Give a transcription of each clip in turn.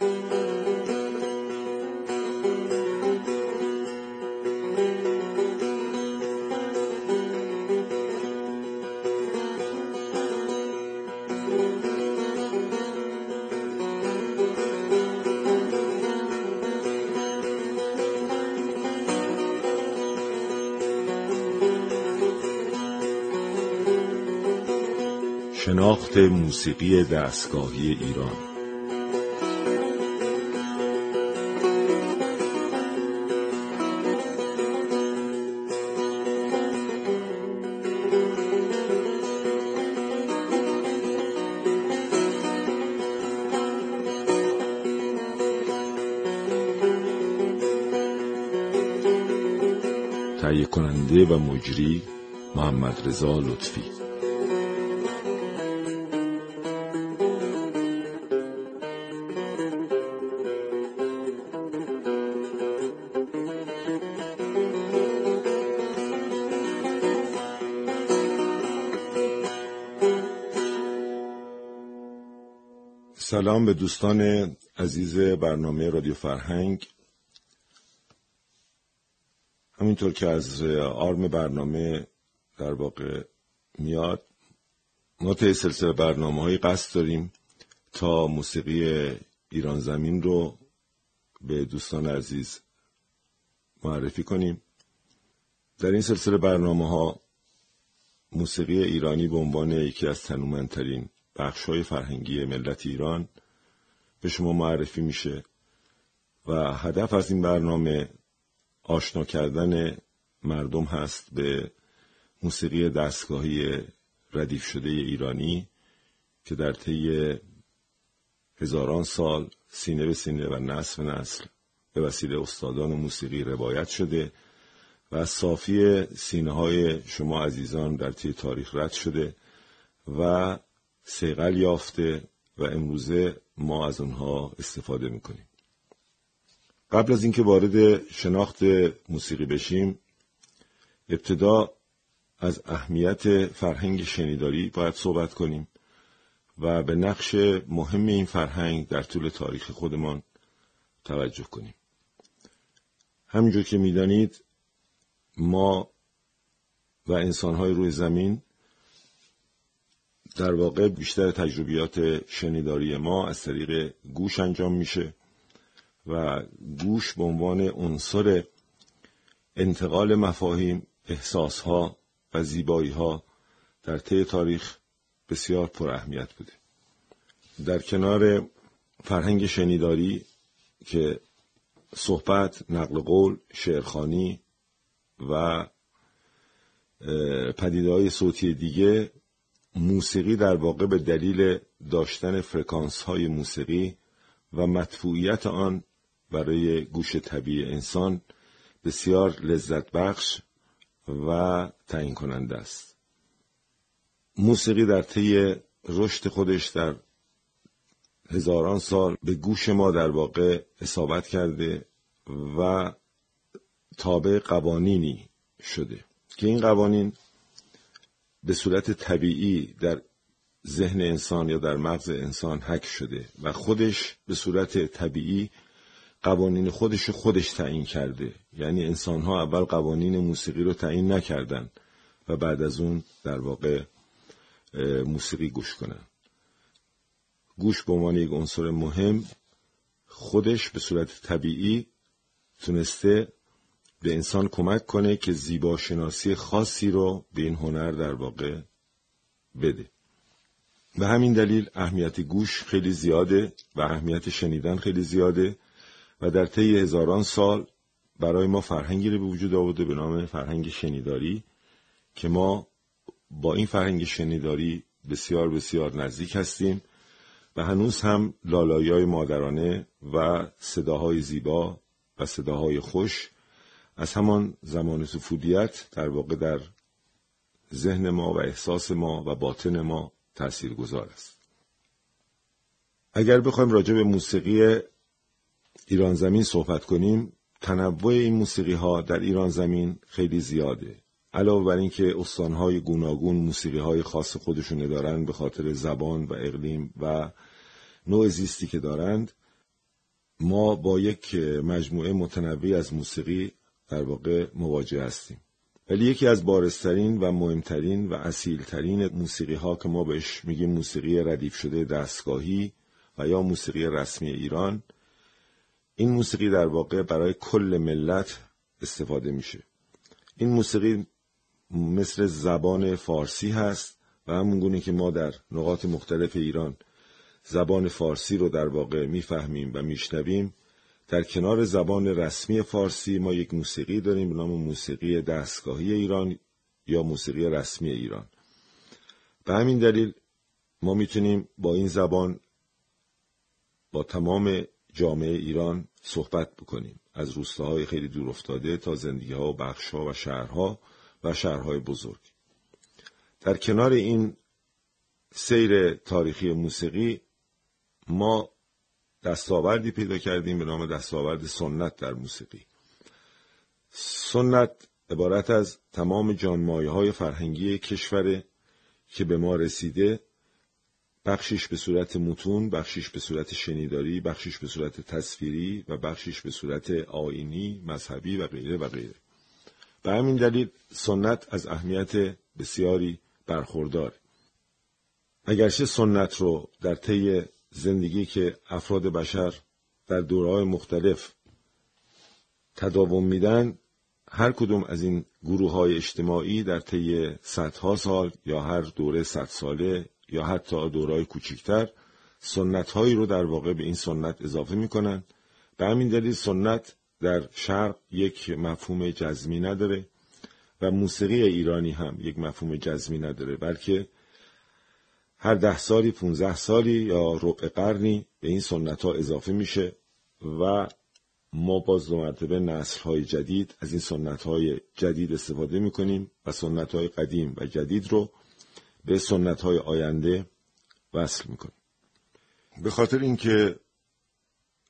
شناخت موسیقی دستگاهی ایران کننده و مجری محمد رضا لطفی. سلام به دوستان عزیز برنامه رادیو فرهنگ. همینطور که از آرم برنامه در واقع میاد ما طی سلسله برنامه های قصد داریم تا موسیقی ایران زمین رو به دوستان عزیز معرفی کنیم. در این سلسله برنامه ها موسیقی ایرانی به عنوان یکی از تنومندترین های فرهنگی ملت ایران به شما معرفی میشه و هدف از این برنامه آشنا کردن مردم هست به موسیقی دستگاهی ردیف شده ایرانی که در طی هزاران سال سینه به سینه و نسل به نسل به وسیله استادان موسیقی روایت شده و صافی سینه های شما عزیزان در طی تاریخ رد شده و سیغل یافته و امروزه ما از اونها استفاده می‌کنیم. قبل از اینکه وارد شناخت موسیقی بشیم ابتدا از اهمیت فرهنگ شنیداری باید صحبت کنیم و به نقش مهم این فرهنگ در طول تاریخ خودمان توجه کنیم. همینجور که می‌دانید ما و انسانهای روی زمین در واقع بیشتر تجربیات شنیداری ما از طریق گوش انجام میشه. و گوش به عنوان عنصر انتقال مفاهیم احساسها و زیباییها در طی تاریخ بسیار پر اهمیت بوده. در کنار فرهنگ شنیداری که صحبت، نقل قول، شعرخانی و پدیده صوتی دیگه موسیقی در واقع به دلیل داشتن فرکانس های موسیقی و مدفوعیت آن برای گوش طبیعی انسان بسیار لذت بخش و تعیین کننده است. موسیقی در طی رشد خودش در هزاران سال به گوش ما در واقع اصابت کرده و تابع قوانینی شده که این قوانین به صورت طبیعی در ذهن انسان یا در مغز انسان حک شده و خودش به صورت طبیعی قوانین خودش خودش تعیین کرده. یعنی انسان ها اول قوانین موسیقی رو تعیین نکردن و بعد از اون در واقع موسیقی گوش کنن. گوش به عنوان یک عنصر مهم خودش به صورت طبیعی تونسته به انسان کمک کنه که زیبا شناسی خاصی رو به این هنر در واقع بده. به همین دلیل اهمیت گوش خیلی زیاده و اهمیت شنیدن خیلی زیاده. و در طی هزاران سال برای ما فرهنگی رو به وجود آورده به نام فرهنگ شنیداری که ما با این فرهنگ شنیداری بسیار بسیار نزدیک هستیم و هنوز هم لالایی مادرانه و صداهای زیبا و صداهای خوش از همان زمان سفودیت در واقع در ذهن ما و احساس ما و باطن ما تأثیر گذار است. اگر بخوایم راجع به موسیقی ایران زمین صحبت کنیم تنوع این موسیقی ها در ایران زمین خیلی زیاده. علاوه بر اینکه استانهای گوناگون موسیقی های خاص خودشونه دارند به خاطر زبان و اقلیم و نوع زیستی که دارند ما با یک مجموعه متنوعی از موسیقی در واقع مواجه هستیم. ولی یکی از بارسترین و مهمترین و اصیلترین موسیقی ها که ما بهش میگیم موسیقی ردیف شده دستگاهی و یا موسیقی رسمی ایران این موسیقی در واقع برای کل ملت استفاده میشه. این موسیقی مثل زبان فارسی هست و همون گونه که ما در نقاط مختلف ایران زبان فارسی رو در واقع می‌فهمیم و میشنویم. در کنار زبان رسمی فارسی ما یک موسیقی داریم به نام موسیقی دستگاهی ایران یا موسیقی رسمی ایران. به همین دلیل ما می‌تونیم با این زبان با تمام جامعه ایران صحبت بکنیم. از روستاهای خیلی دور افتاده تا زندگی ها و بخش ها و شهرها و شهرهای بزرگ. در کنار این سیر تاریخی موسیقی ما دستاوردی پیدا کردیم به نام دستاورد سنت در موسیقی. سنت عبارت از تمام جانمایه های فرهنگی کشور که به ما رسیده بخشیش به صورت متون، بخشیش به صورت شنیداری، بخشیش به صورت تصویری و بخشیش به صورت آینی، مذهبی و غیره و غیره. به همین دلیل سنت از اهمیت بسیاری برخوردار. اگرچه سنت رو در طی زندگی که افراد بشر در دورهای مختلف تداوم میدن هر کدوم از این گروه های اجتماعی در طی صدها سال یا هر دوره صد ساله یا حتی دورهای کوچکتر سنت هایی رو در واقع به این سنت اضافه می‌کنن. به همین دلیل سنت در شرق یک مفهوم جزمی نداره و موسیقی ایرانی هم یک مفهوم جزمی نداره بلکه هر ده سالی پونزه سالی یا ربع قرنی به این سنت ها اضافه میشه و ما باز دو مرتبه نسل های جدید از این سنت های جدید استفاده می‌کنیم و سنت های قدیم و جدید رو به سنت های آینده وصل می‌کنیم به خاطر اینکه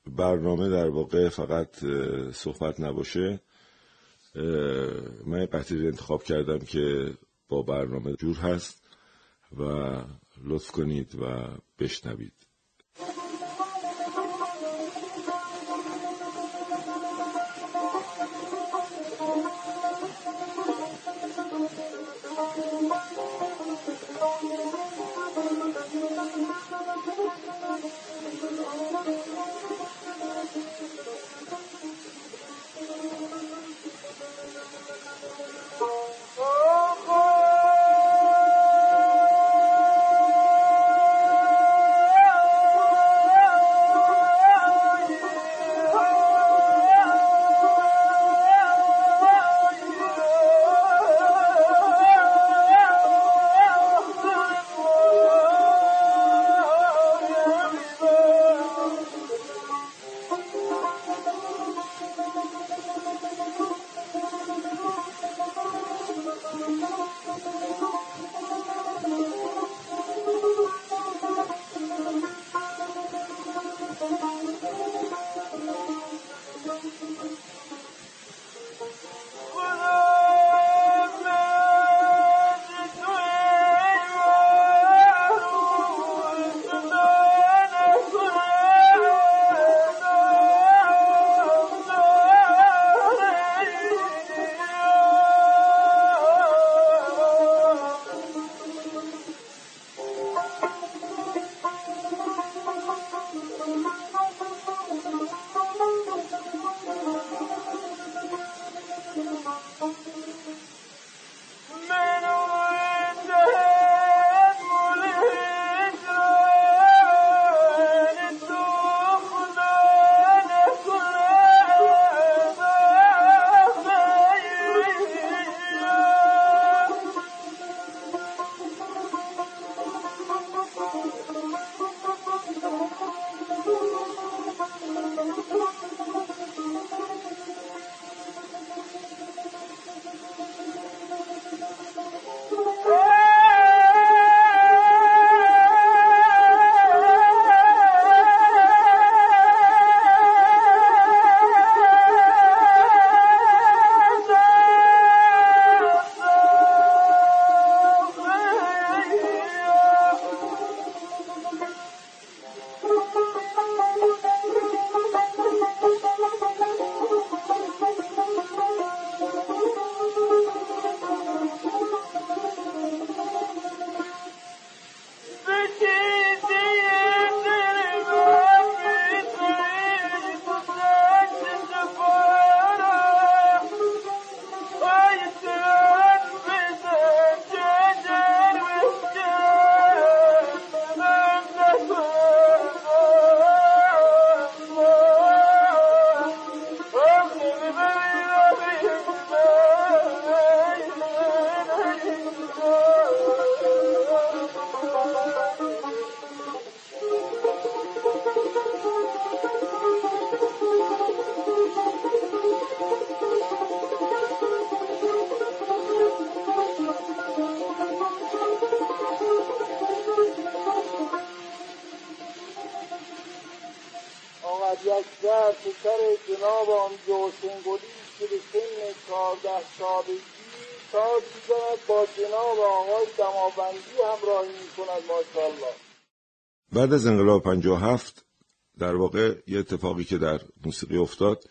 برنامه در واقع فقط صحبت نباشه من قطعی انتخاب کردم که با برنامه جور هست و لطف کنید و بشنوید. جناب آقای دماوندی همراهی می‌کند ماشاءالله. بعد از انقلاب 57 در واقع یه اتفاقی که در موسیقی افتاد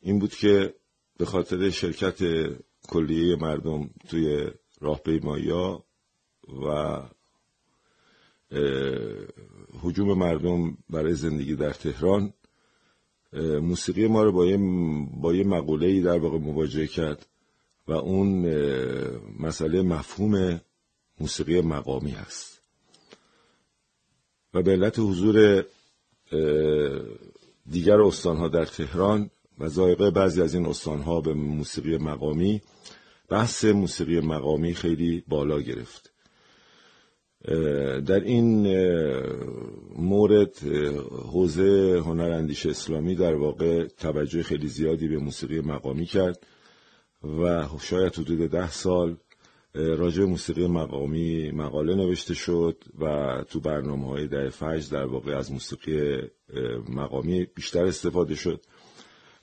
این بود که به خاطر شرکت کلیه مردم توی راه و حجوم مردم برای زندگی در تهران موسیقی ما رو با یه, با یه مقوله در واقع مواجه کرد. و اون مسئله مفهوم موسیقی مقامی هست. و به علت حضور دیگر استانها در تهران و ذائقه بعضی از این استانها به موسیقی مقامی بحث موسیقی مقامی خیلی بالا گرفت. در این مورد حوزه هنراندیش اسلامی در واقع توجه خیلی زیادی به موسیقی مقامی کرد. و شاید حدود ده سال راجع موسیقی مقامی مقاله نوشته شد و تو برنامه های ده فجر در واقع از موسیقی مقامی بیشتر استفاده شد.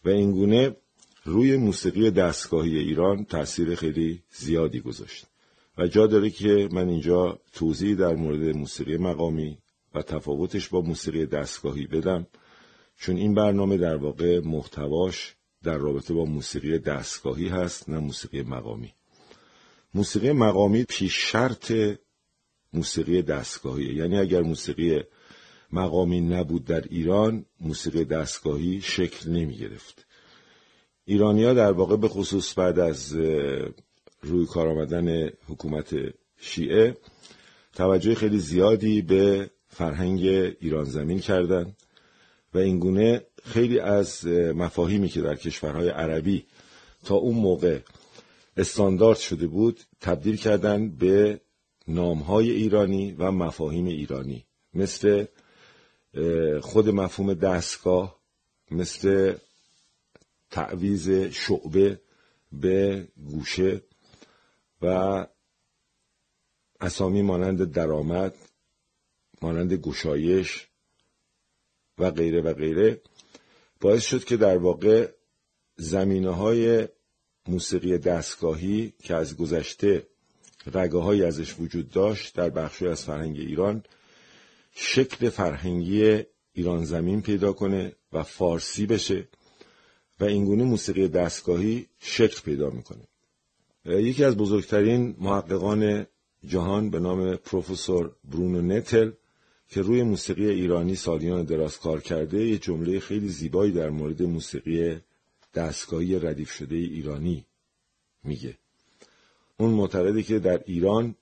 و اینگونه روی موسیقی دستگاهی ایران تاثیر خیلی زیادی گذاشت. و جا داره که من اینجا توضیح در مورد موسیقی مقامی و تفاوتش با موسیقی دستگاهی بدم چون این برنامه در واقع محتواش در رابطه با موسیقی دستگاهی هست نه موسیقی مقامی. موسیقی مقامی پیش شرط موسیقی دستگاهی یعنی اگر موسیقی مقامی نبود در ایران موسیقی دستگاهی شکل نمی گرفت ایرانیا در واقع به خصوص بعد از روی کار آمدن حکومت شیعه توجه خیلی زیادی به فرهنگ ایران زمین کردند. و اینگونه خیلی از مفاهیمی که در کشورهای عربی تا اون موقع استاندارد شده بود تبدیل کردن به نامهای ایرانی و مفاهیم ایرانی. مثل خود مفهوم دستگاه مثل تعویز شعبه به گوشه و اسامی مانند درآمد مانند گشایش و غیره و غیره باعث شد که در واقع زمینه های موسیقی دستگاهی که از گذشته رگه ازش وجود داشت در بخشی از فرهنگ ایران شکل فرهنگی ایران زمین پیدا کنه و فارسی بشه و اینگونه موسیقی دستگاهی شکل پیدا می‌کنه. یکی از بزرگترین محققان جهان به نام پروفسور برونو نتل که روی موسیقی ایرانی سالیان دراز کار کرده یه جمله خیلی زیبایی در مورد موسیقی دستگاهی ردیف شده ایرانی میگه. اون معتقده که در ایران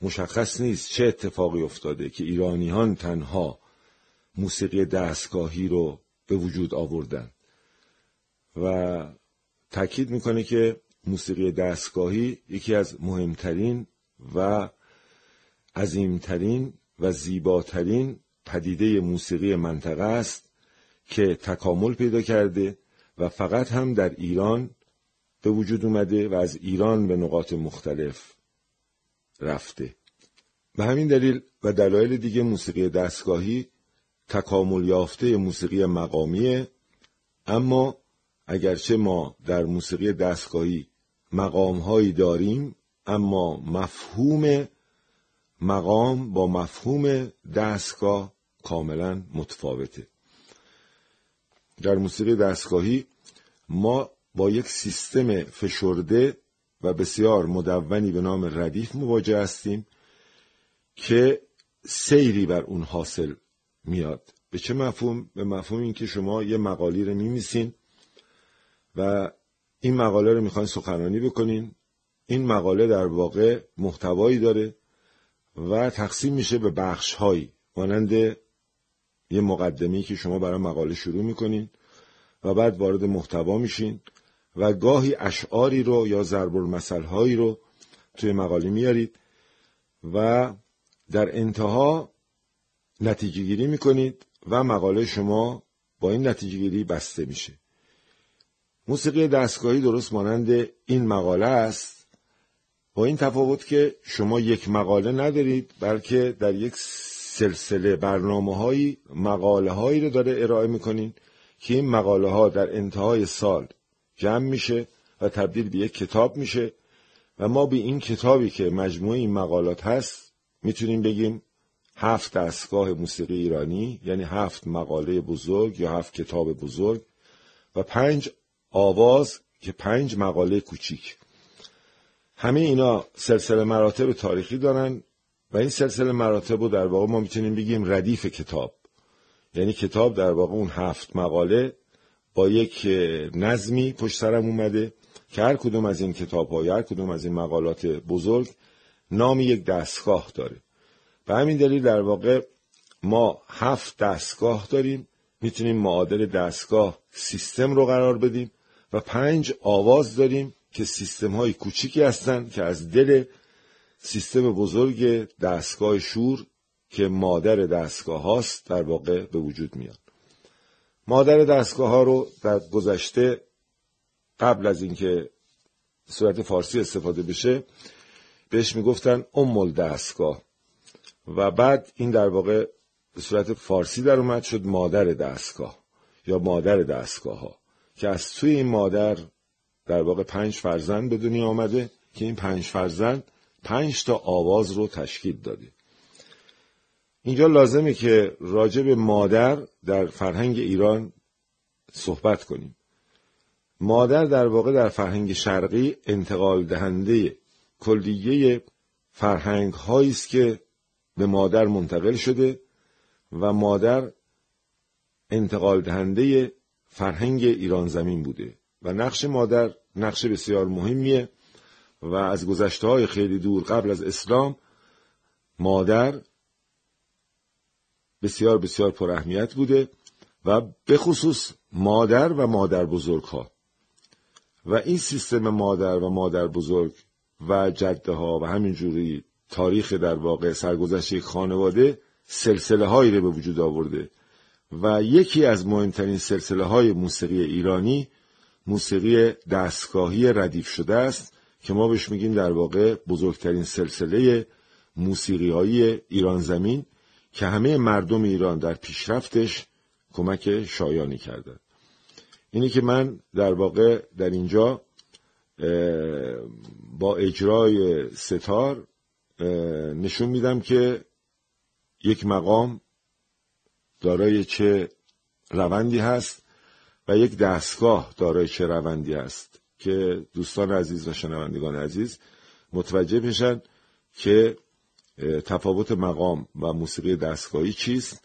مشخص نیست چه اتفاقی افتاده که ایرانیان تنها موسیقی دستگاهی رو به وجود آوردن. و تاکید می‌کنه که موسیقی دستگاهی یکی از مهمترین و عظیمترین و زیباترین پدیده موسیقی منطقه است که تکامل پیدا کرده و فقط هم در ایران به وجود اومده و از ایران به نقاط مختلف رفته. به همین دلیل و دلایل دیگه موسیقی دستگاهی تکامل یافته موسیقی مقامیه اما اگرچه ما در موسیقی دستگاهی مقامهایی داریم اما مفهوم مقام با مفهوم دستگاه کاملا متفاوته. در موسیقی دستگاهی ما با یک سیستم فشرده و بسیار مدونی به نام ردیف مواجه هستیم که سیری بر اون حاصل میاد. به چه مفهوم؟ به مفهوم اینکه شما یه مقالی رو میمیسین و این مقاله رو می‌خواین سخنرانی بکنین. این مقاله در واقع محتوایی داره. و تقسیم میشه به بخش هایی مانند یه مقدمی که شما برای مقاله شروع می‌کنین و بعد وارد محتوا میشین و گاهی اشعاری رو یا ضرب المثل هایی رو توی مقاله میارید و در انتها نتیجه گیری می‌کنید و مقاله شما با این نتیجه گیری بسته میشه. موسیقی دستگاهی درست مانند این مقاله است با این تفاوت که شما یک مقاله ندارید بلکه در یک سلسله برنامه هایی مقاله هایی رو داره ارائه می‌کنین که این مقاله ها در انتهای سال جمع میشه و تبدیل به یک کتاب میشه. و ما به این کتابی که مجموعه این مقالات هست می‌تونیم بگیم هفت دستگاه موسیقی ایرانی یعنی هفت مقاله بزرگ یا هفت کتاب بزرگ و پنج آواز که پنج مقاله کوچیک. همه اینا سلسله مراتب تاریخی دارن و این سلسله مراتب رو در واقع ما می‌تونیم بگیم ردیف کتاب. یعنی کتاب در واقع اون هفت مقاله با یک نظمی پشت سرم اومده که هر کدوم از این کتاب ها هر کدوم از این مقالات بزرگ نام یک دستگاه داره. به همین دلیل در واقع ما هفت دستگاه داریم می‌تونیم معادل دستگاه سیستم رو قرار بدیم و پنج آواز داریم که سیستم های کوچیکی هستند که از دل سیستم بزرگ دستگاه شور که مادر دستگاه هاست در واقع به وجود میاد. مادر دستگاه ها رو در گذشته قبل از اینکه صورت فارسی استفاده بشه بهش می‌گفتن ام دستگاه و بعد این در واقع به صورت فارسی در اومد شد مادر دستگاه یا مادر دستگاه ها که از توی این مادر در واقع پنج فرزند به دنیا آمده که این پنج فرزند پنج تا آواز رو تشکیل داده. اینجا لازمه که راجع به مادر در فرهنگ ایران صحبت کنیم. مادر در واقع در فرهنگ شرقی انتقال دهنده کلیه فرهنگ هایی است که به مادر منتقل شده و مادر انتقال دهنده فرهنگ ایران زمین بوده. و نقش مادر نقش بسیار مهمیه و از گذشته های خیلی دور قبل از اسلام مادر بسیار بسیار پر اهمیت بوده و به خصوص مادر و مادر بزرگ ها و این سیستم مادر و مادر بزرگ و جده ها و همینجوری تاریخ در واقع سرگذشت یک خانواده سلسله هایی رو به وجود آورده و یکی از مهمترین سلسله های موسیقی ایرانی موسیقی دستگاهی ردیف شده است که ما بهش میگیم در واقع بزرگترین سلسله موسیقی های ایران زمین که همه مردم ایران در پیشرفتش کمک شایانی کردند اینی که من در واقع در اینجا با اجرای ستار نشون میدم که یک مقام دارای چه روندی هست. و یک دستگاه دارای چه روندی است که دوستان عزیز و شنوندگان عزیز متوجه بشن که تفاوت مقام و موسیقی دستگاهی چیست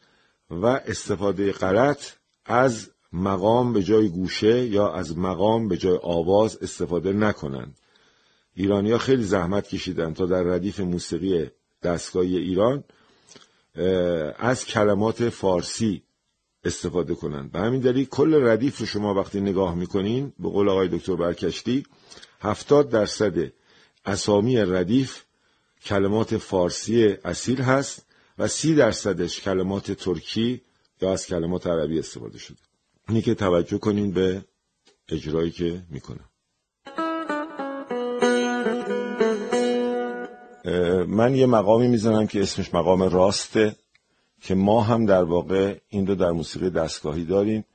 و استفاده غلط از مقام به جای گوشه یا از مقام به جای آواز استفاده نکنند. ایرانیا خیلی زحمت کشیدن تا در ردیف موسیقی دستگاهی ایران از کلمات فارسی استفاده کنند. به همین دلیل کل ردیف رو شما وقتی نگاه می‌کنین به قول آقای دکتر برکشتی هفتاد درصد اسامی ردیف کلمات فارسی اصیل هست و سی درصدش کلمات ترکی یا از کلمات عربی استفاده شده. اینی که توجه کنین به اجرایی که می‌کنم. من یه مقامی می‌زنم که اسمش مقام راسته. که ما هم در واقع این رو در موسیقی دستگاهی داریم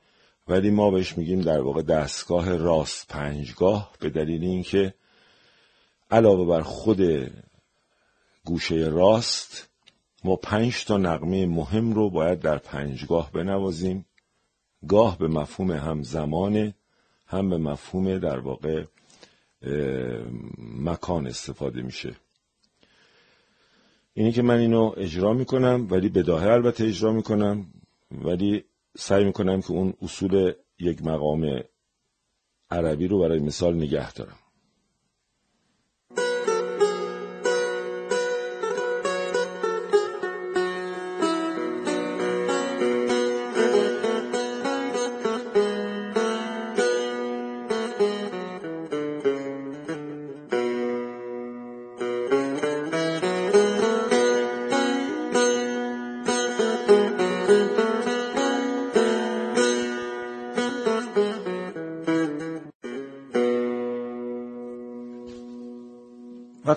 ولی ما بهش میگیم در واقع دستگاه راست پنجگاه به دلیل اینکه علاوه بر خود گوشه راست ما پنج تا نقمه مهم رو باید در پنجگاه بنوازیم. گاه به مفهوم هم زمانه هم به مفهوم در واقع مکان استفاده میشه. اینی که من اینو اجرا می‌کنم ولی بداهه البته اجرا می‌کنم ولی سعی می‌کنم که اون اصول یک مقام عربی رو برای مثال نگه دارم.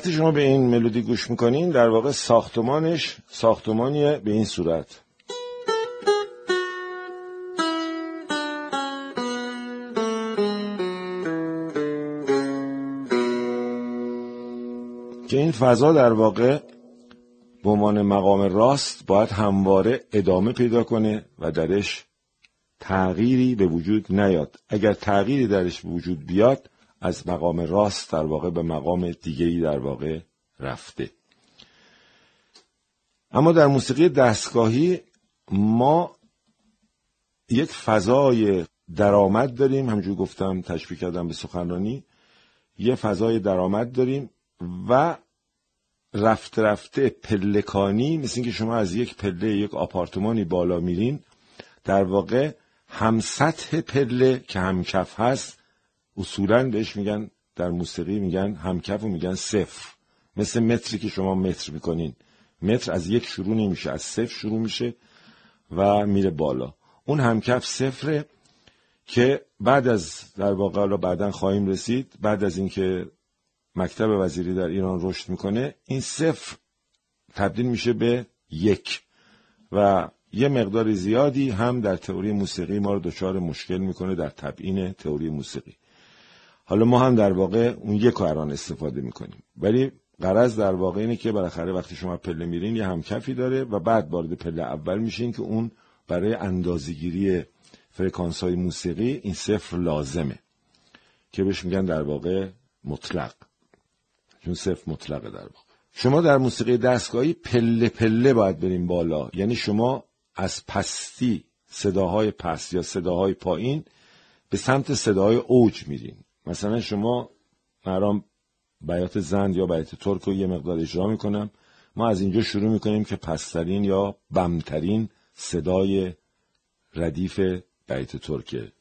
وقتی شما به این ملودی گوش می‌کنین در واقع ساختمانش ساختمانیه به این صورت. که این فضا در واقع به عنوان مقام راست باید همواره ادامه پیدا کنه و درش تغییری به وجود نیاد. اگر تغییری درش به وجود بیاد از مقام راست در واقع به مقام دیگری در واقع رفته. اما در موسیقی دستگاهی ما یک فضای درآمد داریم. همجور گفتم تشبیه کردم به سخنرانی. یه فضای درآمد داریم و رفته رفته پلکانی مثل اینکه شما از یک پله یک آپارتمانی بالا میرین در واقع هم سطح پله که همکف هست اصولا بهش میگن در موسیقی میگن همکف و میگن صفر. مثل متری که شما متر می‌کنین. متر از یک شروع نمیشه از صفر شروع میشه و میره بالا. اون همکف صفره که بعد از در واقع حالا بعدا خواهیم رسید بعد از اینکه مکتب وزیری در ایران رشد می‌کنه این صفر تبدیل میشه به یک. و یه مقدار زیادی هم در تئوری موسیقی ما رو دچار مشکل می‌کنه در تبیین تئوری موسیقی. حالا ما هم در واقع اون یک الان استفاده می‌کنیم. ولی قرض در واقع اینه که بالاخره وقتی شما پله میرین یه همکفی داره و بعد وارد پله اول میشین که اون برای اندازگیری فرکانس های موسیقی این صفر لازمه که بهش میگن در واقع مطلق. چون صفر مطلقه در واقع. شما در موسیقی دستگاهی پله پله باید بریم بالا. یعنی شما از پستی صداهای پست یا صداهای پایین به سمت صداهای اوج میرین. مثلا شما مرام بیات زند یا بیات ترک رو یه مقدار اجرا می‌کنم. ما از اینجا شروع می‌کنیم که پسترین یا بمترین صدای ردیف بیت ترکه.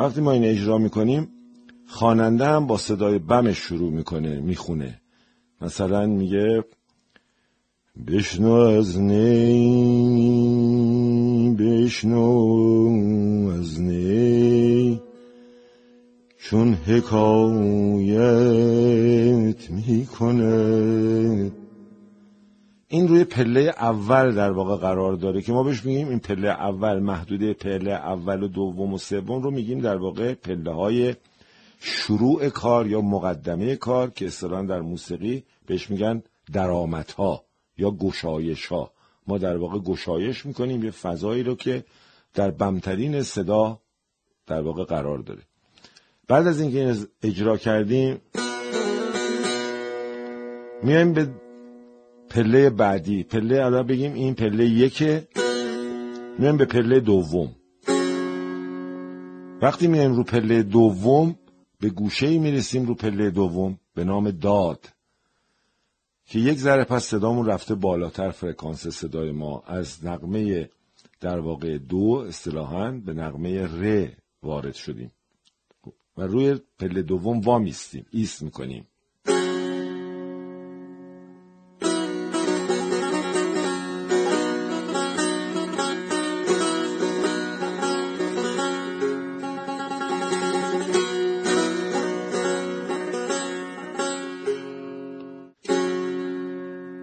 وقتی ما این اجرا می‌کنیم خواننده هم با صدای بمش شروع می‌کنه می‌خونه. مثلا میگه بشنو از نی بشنو از نی چون حکایت می‌کنه. این روی پله اول در واقع قرار داره که ما بهش میگیم این پله اول محدوده پله اول و دوم و سوم رو میگیم در واقع پله های شروع کار یا مقدمه کار که اصطلاحا در موسیقی بهش میگن درآمدها یا گشایش ها ما در واقع گشایش می‌کنیم یه فضایی رو که در بمترین صدا در واقع قرار داره. بعد از اینکه اجرا کردیم میایم به پله بعدی. پله الان بگیم این پله یکه. میایم به پله دوم. وقتی میایم رو پله دوم به گوشه ای می‌رسیم رو پله دوم به نام داد. که یک ذره پس صدامون رفته بالاتر فرکانس صدای ما. از نقمه در واقع دو اصطلاحا به نقمه ر وارد شدیم. و روی پله دوم وامیستیم. ایست می‌کنیم.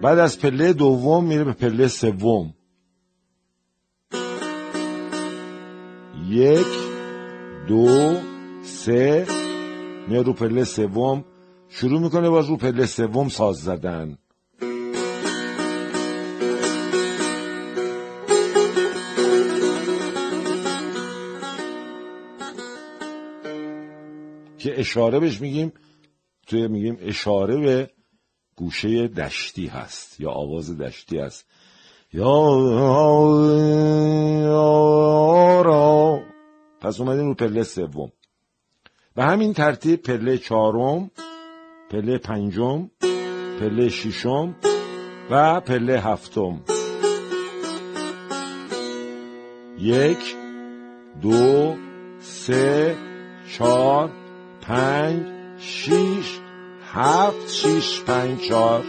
بعد از پله دوم میره به پله سوم. یک دو سه میاد رو پله سوم. شروع می‌کنه باز رو پله سوم ساز زدن. که اشاره بهش میگیم توی میگیم اشاره به گوشه دشتی هست یا آواز دشتی هست. یا را. پس اومدیم رو پله سوم. به همین ترتیب پله چهارم پله پنجم پله ششم و پله هفتم. یک دو سه چهار پنج شیش هفت شیش پنج چهار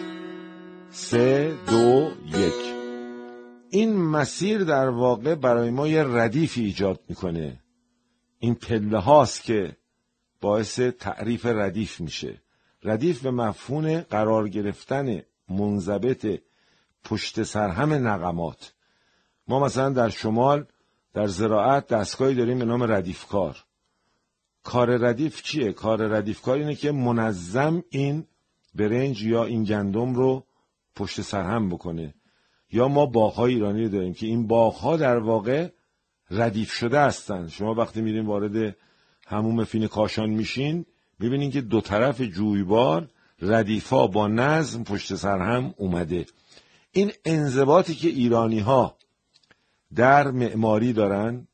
سه دو یک. این مسیر در واقع برای ما یه ردیفی ایجاد می‌کنه. این پله هاست که باعث تعریف ردیف میشه. ردیف به مفهوم قرار گرفتن منضبط پشت سرهم نقمات. ما مثلا در شمال در زراعت دستگاهی داریم به نام ردیفکار. کار ردیف چیه؟ کار ردیفکار اینه که منظم این برنج یا این گندم رو پشت سرهم بکنه. یا ما باغهای ایرانی داریم که این باغها در واقع ردیف شده هستند شما وقتی میرین وارد هموم فین کاشان میشین می‌بینین که دو طرف جویبار ردیفا با نظم پشت سر هم اومده. این انضباطی که ایرانی ها در معماری دارن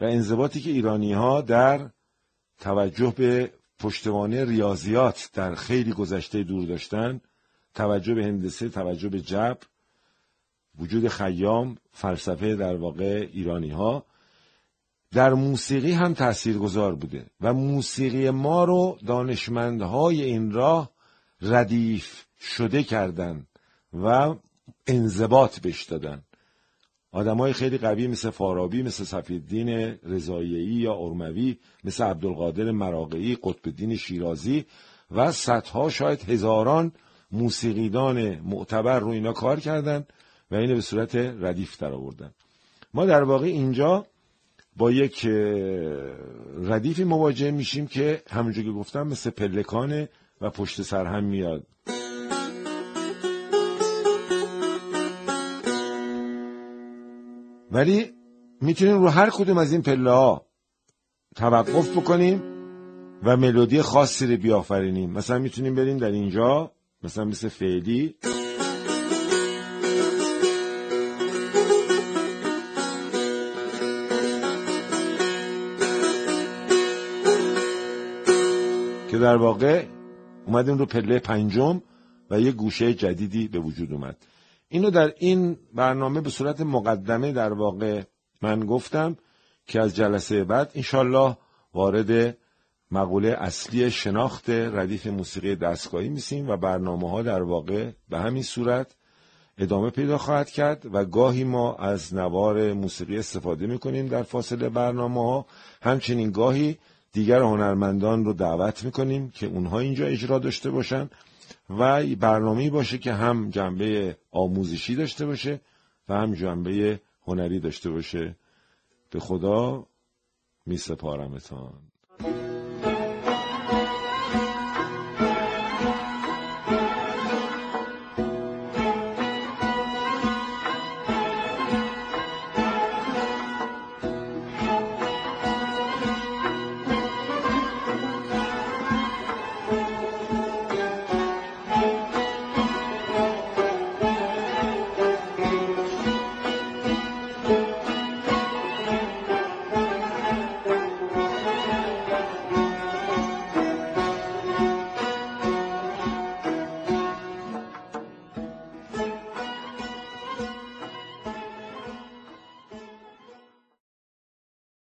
و انضباطی که ایرانی ها در توجه به پشتوانه ریاضیات در خیلی گذشته دور داشتن توجه به هندسه توجه به جبر وجود خیام فلسفه در واقع ایرانی ها در موسیقی هم تاثیرگذار بوده و موسیقی ما رو دانشمندهای این راه ردیف شده کردن و انضباط بش دادن. آدمای خیلی قوی مثل فارابی مثل صفیدین رضاییی یا ارموی مثل عبدالقادر مراقعی قطب شیرازی و صدها شاید هزاران موسیقیدان معتبر رو اینا کار کردن و اینو به صورت ردیف در آوردن ما در واقع اینجا با یک ردیفی مواجه میشیم که همونجور که گفتم مثل پلکانه و پشت سر هم میاد. ولی می‌تونیم رو هر کدوم از این پله ها توقف بکنیم و ملودی خاصی رو بیافرینیم. مثلا می‌تونیم بریم در اینجا مثلا مثل فعلی. که در واقع اومدیم رو پله پنجم و یه گوشه جدیدی به وجود اومد. اینو در این برنامه به صورت مقدمه در واقع من گفتم که از جلسه بعد انشالله وارد مقوله اصلی شناخت ردیف موسیقی دستگاهی میسیم و برنامه ها در واقع به همین صورت ادامه پیدا خواهد کرد و گاهی ما از نوار موسیقی استفاده می‌کنیم در فاصله برنامه ها همچنین گاهی دیگر هنرمندان رو دعوت می‌کنیم که اونها اینجا اجرا داشته باشن. و برنامه باشه که هم جنبه آموزشی داشته باشه و هم جنبه هنری داشته باشه. به خدا می سپارمتان